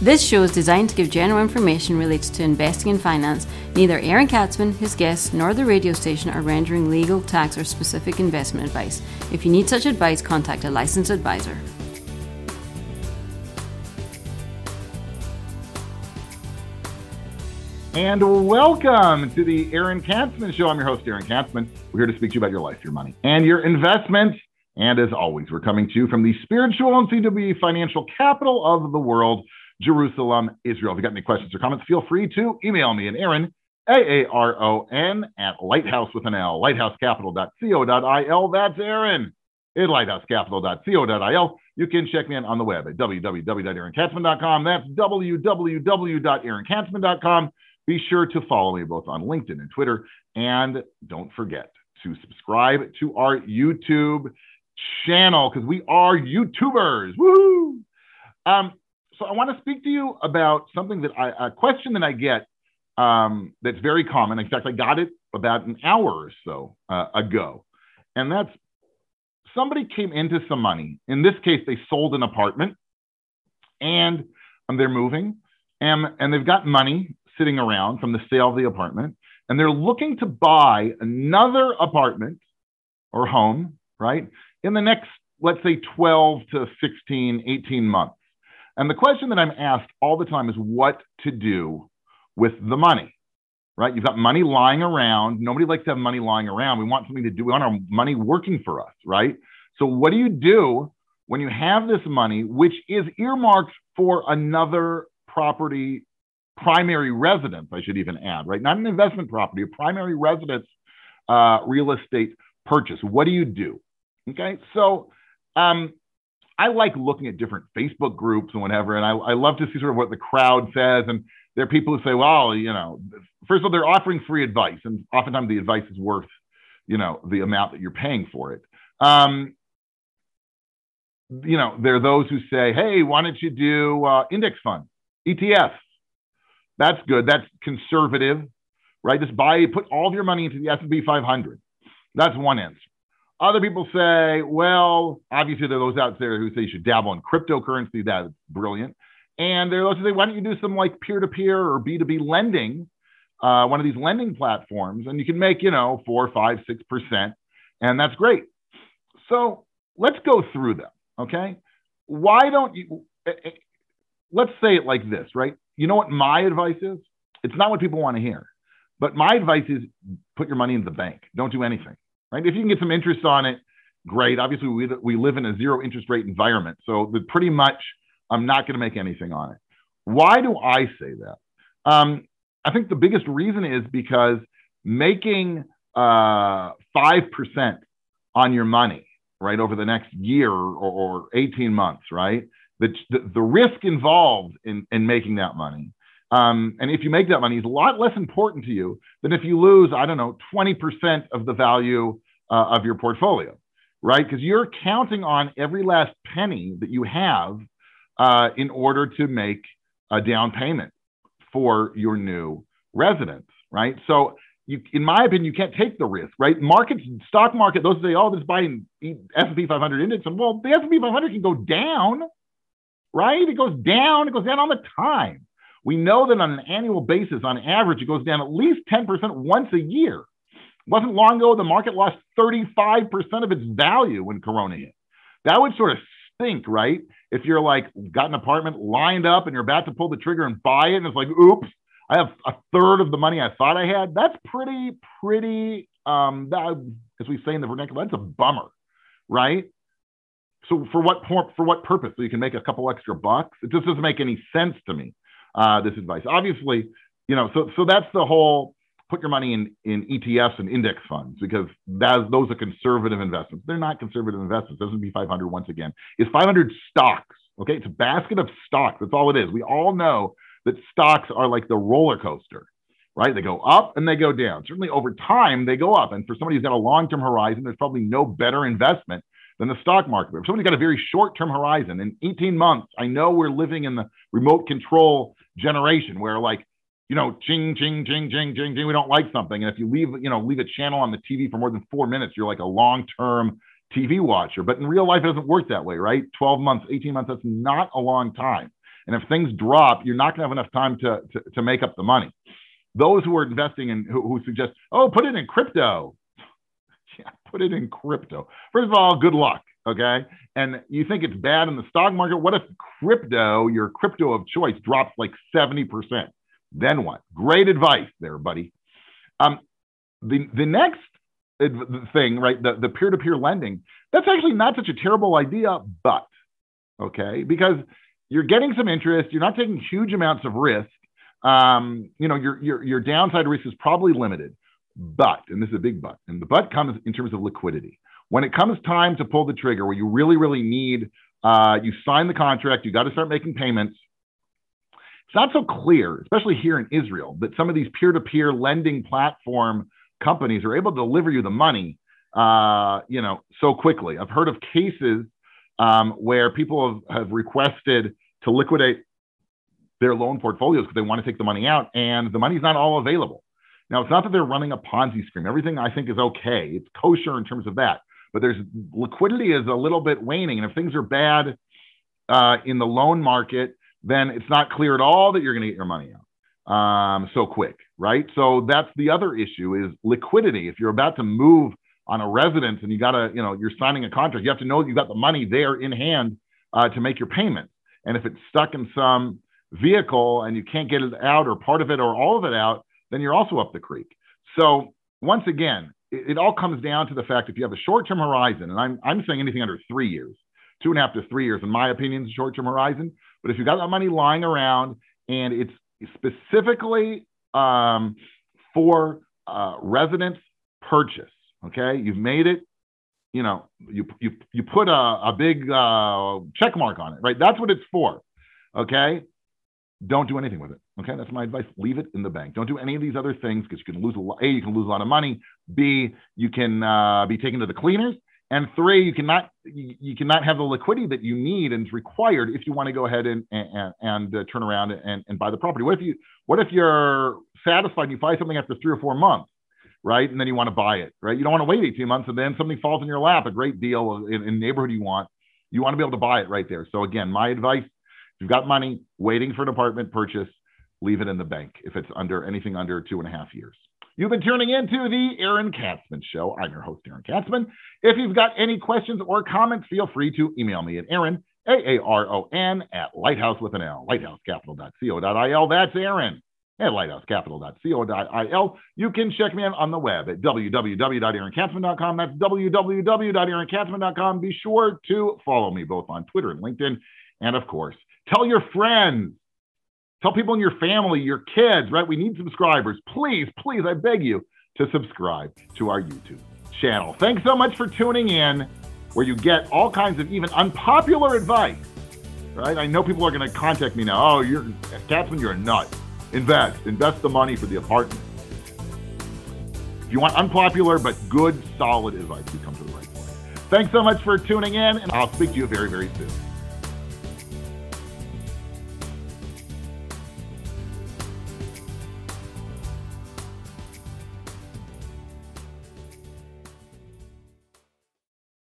This show is designed to give general information related to investing and finance. Neither Aaron Katsman, his guests, nor the radio station are rendering legal, tax, or specific investment advice. If you need such advice, contact a licensed advisor. And welcome to the Aaron Katsman Show. I'm your host, Aaron Katsman. We're here to speak to you about your life, your money, and your investments. And as always, we're coming to you from the spiritual and be financial capital of the world, Jerusalem, Israel. If you've got any questions or comments, feel free to email me at Aaron, A-A-R-O-N, at lighthouse with an L, lighthousecapital.co.il. That's Aaron at lighthousecapital.co.il. You can check me out on the web at www.aaronkatsman.com. That's www.aaronkatsman.com. Be sure to follow me both on LinkedIn and Twitter. And don't forget to subscribe to our YouTube channel because we are YouTubers. Woo! Um, so I want to speak to you about something that I, a question that I get um, that's very common. In fact, I got it about an hour or so uh, ago. And that's somebody came into some money. In this case, they sold an apartment and um, they're moving and, and they've got money sitting around from the sale of the apartment. And they're looking to buy another apartment or home, right, in the next, let's say, 12 to 16, 18 months. And the question that I'm asked all the time is what to do with the money, right? You've got money lying around. Nobody likes to have money lying around. We want something to do. We want our money working for us, right? So, what do you do when you have this money, which is earmarked for another property, primary residence, I should even add, right? Not an investment property, a primary residence uh, real estate purchase. What do you do? Okay. So, um, I like looking at different Facebook groups and whatever, and I, I love to see sort of what the crowd says. And there are people who say, well, you know, first of all, they're offering free advice, and oftentimes the advice is worth, you know, the amount that you're paying for it. Um, you know, there are those who say, hey, why don't you do uh, index funds, ETFs? That's good. That's conservative, right? Just buy, put all of your money into the S&P 500. That's one answer. Other people say, well, obviously there are those out there who say you should dabble in cryptocurrency. That's brilliant. And there are those who say, why don't you do some like peer-to-peer or B2B lending, uh, one of these lending platforms, and you can make, you know, four, five, six percent, and that's great. So let's go through them. Okay. Why don't you? Eh, eh, let's say it like this, right? You know what my advice is? It's not what people want to hear, but my advice is put your money in the bank. Don't do anything right? If you can get some interest on it, great. Obviously, we, we live in a zero interest rate environment. So pretty much, I'm not going to make anything on it. Why do I say that? Um, I think the biggest reason is because making uh, 5% on your money, right, over the next year or, or 18 months, right? The, the, the risk involved in, in making that money um, and if you make that money, it's a lot less important to you than if you lose, I don't know, 20% of the value uh, of your portfolio, right? Because you're counting on every last penny that you have uh, in order to make a down payment for your new residence, right? So, you, in my opinion, you can't take the risk, right? Markets, stock market, those say, oh, this buying S&P 500 index, and well, the S&P 500 can go down, right? It goes down, it goes down all the time. We know that on an annual basis, on average, it goes down at least 10% once a year. It wasn't long ago the market lost 35% of its value when Corona hit. That would sort of stink, right? If you're like got an apartment lined up and you're about to pull the trigger and buy it, and it's like, oops, I have a third of the money I thought I had. That's pretty, pretty, um, that, as we say in the vernacular, that's a bummer, right? So for what for what purpose? So you can make a couple extra bucks? It just doesn't make any sense to me uh, this advice. Obviously, you know, so so that's the whole put your money in in ETFs and index funds because that, those are conservative investments. They're not conservative investments. The S&P 500 once again. Is 500 stocks? Okay, it's a basket of stocks. That's all it is. We all know that stocks are like the roller coaster, right? They go up and they go down. Certainly over time they go up. And for somebody who's got a long-term horizon, there's probably no better investment than the stock market. If somebody's got a very short-term horizon, in 18 months, I know we're living in the remote control generation where like, you know, ching, ching, ching, ching, ching, ching, we don't like something. And if you leave, you know, leave a channel on the TV for more than four minutes, you're like a long-term TV watcher. But in real life, it doesn't work that way, right? 12 months, 18 months, that's not a long time. And if things drop, you're not going to have enough time to, to, to make up the money. Those who are investing in who, who suggest, oh, put it in crypto. put it in crypto. First of all, good luck. Okay. And you think it's bad in the stock market. What if crypto, your crypto of choice, drops like 70%? Then what? Great advice there, buddy. Um, the, the next thing, right? The, the peer-to-peer lending, that's actually not such a terrible idea, but okay, because you're getting some interest, you're not taking huge amounts of risk. Um, you know, your, your, your downside risk is probably limited, but, and this is a big but, and the but comes in terms of liquidity. When it comes time to pull the trigger, where you really, really need, uh, you sign the contract, you got to start making payments. It's not so clear, especially here in Israel, that some of these peer-to-peer lending platform companies are able to deliver you the money, uh, you know, so quickly. I've heard of cases um, where people have, have requested to liquidate their loan portfolios because they want to take the money out, and the money's not all available. Now, it's not that they're running a Ponzi scheme. Everything I think is okay. It's kosher in terms of that, but there's liquidity is a little bit waning, and if things are bad uh, in the loan market, then it's not clear at all that you're going to get your money out um, so quick, right? So that's the other issue is liquidity. If you're about to move on a residence and you got to, you know, you're signing a contract, you have to know you've got the money there in hand uh, to make your payment. And if it's stuck in some vehicle and you can't get it out or part of it or all of it out, then you're also up the creek. So once again, it, it all comes down to the fact if you have a short-term horizon, and I'm I'm saying anything under three years, two and a half to three years, in my opinion, is a short-term horizon. But if you've got that money lying around and it's specifically um, for uh, residence purchase. Okay, you've made it. You know, you you you put a, a big uh, check mark on it, right? That's what it's for. Okay, don't do anything with it. Okay, that's my advice. Leave it in the bank. Don't do any of these other things because you can lose a lot. A, you can lose a lot of money. B, you can uh, be taken to the cleaners. And three, you cannot you cannot have the liquidity that you need and is required if you want to go ahead and and, and uh, turn around and, and buy the property. What if you what if you're satisfied and you buy something after three or four months, right? And then you want to buy it, right? You don't want to wait 18 months and then something falls in your lap, a great deal in, in neighborhood you want. You want to be able to buy it right there. So again, my advice: if you've got money waiting for an apartment purchase, leave it in the bank if it's under anything under two and a half years. You've been tuning into the Aaron Katsman Show. I'm your host, Aaron Katsman. If you've got any questions or comments, feel free to email me at Aaron, A-A-R-O-N, at lighthouse with an L, lighthousecapital.co.il. That's Aaron at lighthousecapital.co.il. You can check me out on the web at www.aaronkatsman.com. That's www.aaronkatsman.com. Be sure to follow me both on Twitter and LinkedIn. And of course, tell your friends Tell people in your family, your kids, right? We need subscribers. Please, please, I beg you to subscribe to our YouTube channel. Thanks so much for tuning in, where you get all kinds of even unpopular advice, right? I know people are going to contact me now. Oh, you're Katsman, you're a nut. Invest, invest the money for the apartment. If you want unpopular but good, solid advice, you come to the right place. Thanks so much for tuning in, and I'll speak to you very, very soon.